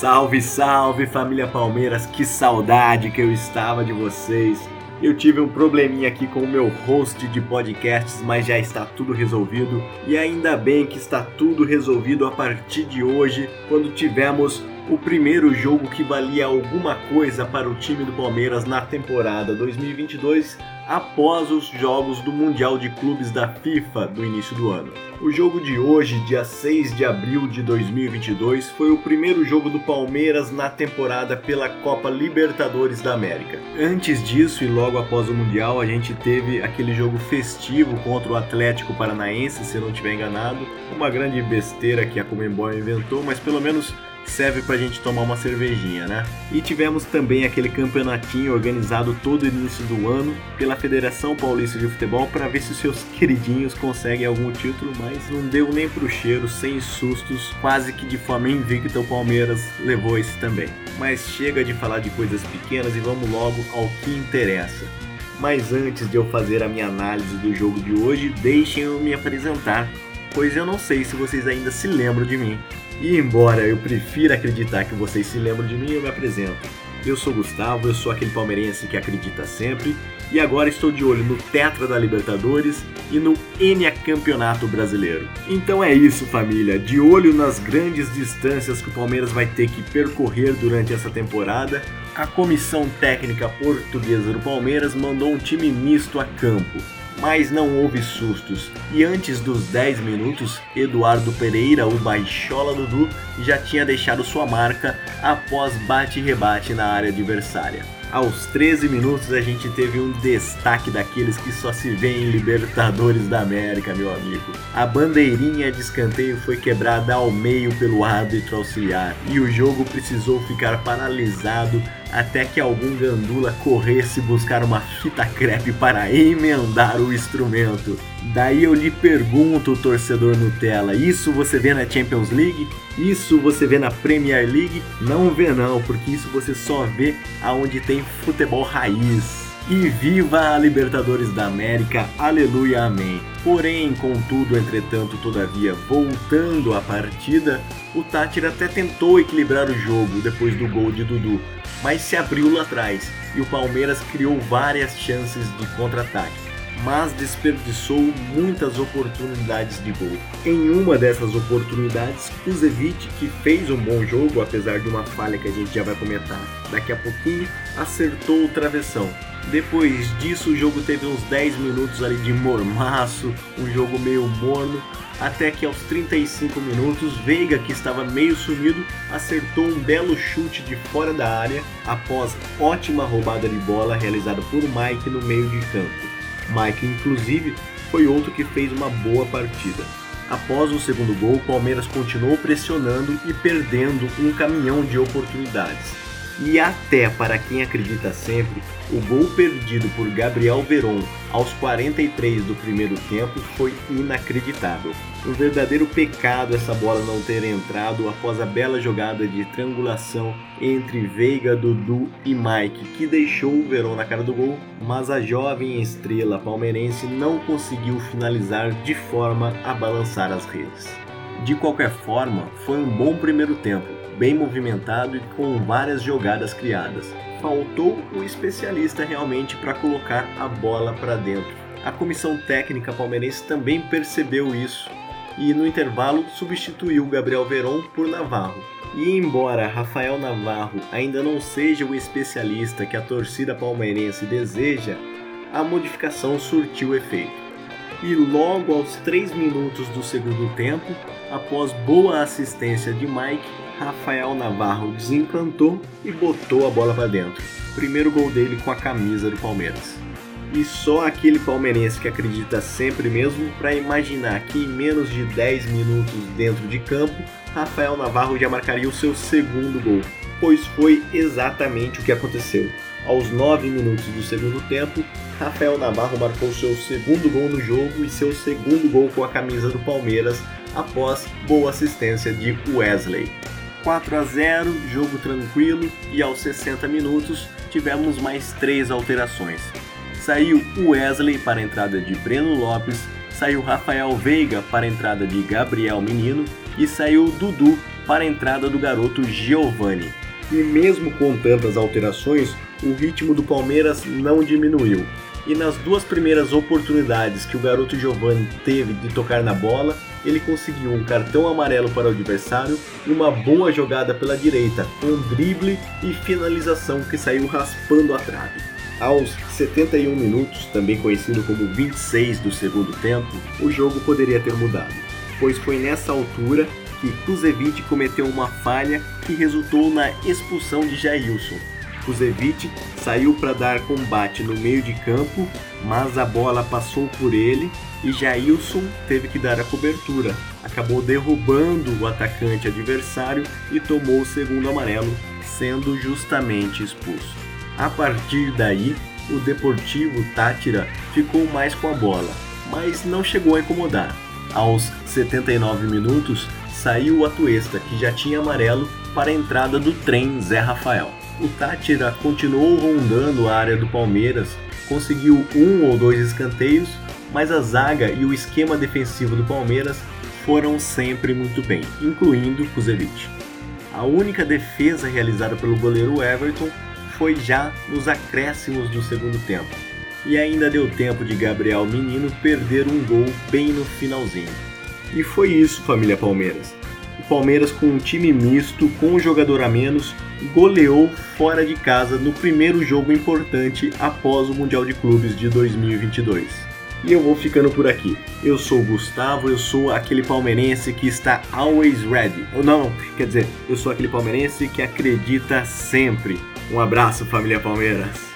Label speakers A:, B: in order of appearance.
A: Salve, salve família Palmeiras, que saudade que eu estava de vocês. Eu tive um probleminha aqui com o meu host de podcasts, mas já está tudo resolvido. E ainda bem que está tudo resolvido a partir de hoje, quando tivemos o primeiro jogo que valia alguma coisa para o time do Palmeiras na temporada 2022 após os jogos do Mundial de Clubes da FIFA do início do ano. O jogo de hoje, dia 6 de abril de 2022, foi o primeiro jogo do Palmeiras na temporada pela Copa Libertadores da América. Antes disso e logo após o Mundial, a gente teve aquele jogo festivo contra o Atlético Paranaense, se eu não estiver enganado. Uma grande besteira que a Comembol inventou, mas pelo menos serve pra gente tomar uma cervejinha, né? E tivemos também aquele campeonatinho organizado todo início do ano pela Federação Paulista de Futebol para ver se os seus queridinhos conseguem algum título, mas não deu nem pro cheiro, sem sustos, quase que de forma invicta o Palmeiras levou esse também. Mas chega de falar de coisas pequenas e vamos logo ao que interessa. Mas antes de eu fazer a minha análise do jogo de hoje, deixem eu me apresentar, pois eu não sei se vocês ainda se lembram de mim. E embora eu prefira acreditar que vocês se lembram de mim, eu me apresento. Eu sou Gustavo, eu sou aquele palmeirense que acredita sempre e agora estou de olho no Tetra da Libertadores e no Enia Campeonato Brasileiro. Então é isso, família, de olho nas grandes distâncias que o Palmeiras vai ter que percorrer durante essa temporada. A comissão técnica portuguesa do Palmeiras mandou um time misto a campo mas não houve sustos. E antes dos 10 minutos, Eduardo Pereira, o baixola Dudu, já tinha deixado sua marca após bate-rebate na área adversária. Aos 13 minutos a gente teve um destaque daqueles que só se vê em Libertadores da América, meu amigo. A bandeirinha de escanteio foi quebrada ao meio pelo árbitro auxiliar e o jogo precisou ficar paralisado até que algum gandula corresse buscar uma fita crepe para emendar o instrumento. Daí eu lhe pergunto, torcedor Nutella, isso você vê na Champions League? Isso você vê na Premier League? Não vê não, porque isso você só vê aonde tem futebol raiz. E viva a Libertadores da América, aleluia, amém. Porém, contudo, entretanto, todavia, voltando à partida, o Tátira até tentou equilibrar o jogo depois do gol de Dudu, mas se abriu lá atrás e o Palmeiras criou várias chances de contra-ataque mas desperdiçou muitas oportunidades de gol. Em uma dessas oportunidades, Kuzevic, que fez um bom jogo, apesar de uma falha que a gente já vai comentar daqui a pouquinho, acertou o travessão. Depois disso, o jogo teve uns 10 minutos ali de mormaço, um jogo meio morno, até que aos 35 minutos, Veiga, que estava meio sumido, acertou um belo chute de fora da área após ótima roubada de bola realizada por Mike no meio de campo. Mike, inclusive, foi outro que fez uma boa partida. Após o segundo gol, o Palmeiras continuou pressionando e perdendo um caminhão de oportunidades. E até para quem acredita sempre, o gol perdido por Gabriel Veron aos 43 do primeiro tempo foi inacreditável. Um verdadeiro pecado essa bola não ter entrado após a bela jogada de triangulação entre Veiga, Dudu e Mike, que deixou o Verón na cara do gol, mas a jovem estrela palmeirense não conseguiu finalizar de forma a balançar as redes. De qualquer forma, foi um bom primeiro tempo bem movimentado e com várias jogadas criadas. Faltou o especialista realmente para colocar a bola para dentro. A comissão técnica palmeirense também percebeu isso e no intervalo substituiu Gabriel Veron por Navarro. E embora Rafael Navarro ainda não seja o especialista que a torcida palmeirense deseja, a modificação surtiu efeito. E logo aos 3 minutos do segundo tempo, após boa assistência de Mike, Rafael Navarro desencantou e botou a bola para dentro. Primeiro gol dele com a camisa do Palmeiras. E só aquele palmeirense que acredita sempre mesmo para imaginar que em menos de 10 minutos dentro de campo, Rafael Navarro já marcaria o seu segundo gol, pois foi exatamente o que aconteceu. Aos 9 minutos do segundo tempo, Rafael Navarro marcou seu segundo gol no jogo e seu segundo gol com a camisa do Palmeiras após boa assistência de Wesley. 4 a 0, jogo tranquilo e aos 60 minutos tivemos mais três alterações. Saiu Wesley para a entrada de Breno Lopes, saiu Rafael Veiga para a entrada de Gabriel Menino e saiu Dudu para a entrada do garoto Giovani. E mesmo com tantas alterações, o ritmo do Palmeiras não diminuiu. E nas duas primeiras oportunidades que o garoto Giovani teve de tocar na bola, ele conseguiu um cartão amarelo para o adversário e uma boa jogada pela direita, com drible e finalização que saiu raspando a trave. Aos 71 minutos, também conhecido como 26 do segundo tempo, o jogo poderia ter mudado, pois foi nessa altura que Kuzevic cometeu uma falha que resultou na expulsão de Jailson. Kuzevic saiu para dar combate no meio de campo, mas a bola passou por ele e Jailson teve que dar a cobertura. Acabou derrubando o atacante adversário e tomou o segundo amarelo, sendo justamente expulso. A partir daí, o Deportivo Tátira ficou mais com a bola, mas não chegou a incomodar. Aos 79 minutos, saiu o Atuesta, que já tinha amarelo, para a entrada do trem Zé Rafael. O Tátira continuou rondando a área do Palmeiras, conseguiu um ou dois escanteios, mas a zaga e o esquema defensivo do Palmeiras foram sempre muito bem, incluindo Kuzevic. A única defesa realizada pelo goleiro Everton foi já nos acréscimos do segundo tempo. E ainda deu tempo de Gabriel Menino perder um gol bem no finalzinho. E foi isso, família Palmeiras. O Palmeiras, com um time misto, com um jogador a menos, goleou fora de casa no primeiro jogo importante após o Mundial de Clubes de 2022. E eu vou ficando por aqui. Eu sou o Gustavo, eu sou aquele palmeirense que está always ready. Ou não, quer dizer, eu sou aquele palmeirense que acredita sempre. Um abraço, família Palmeiras.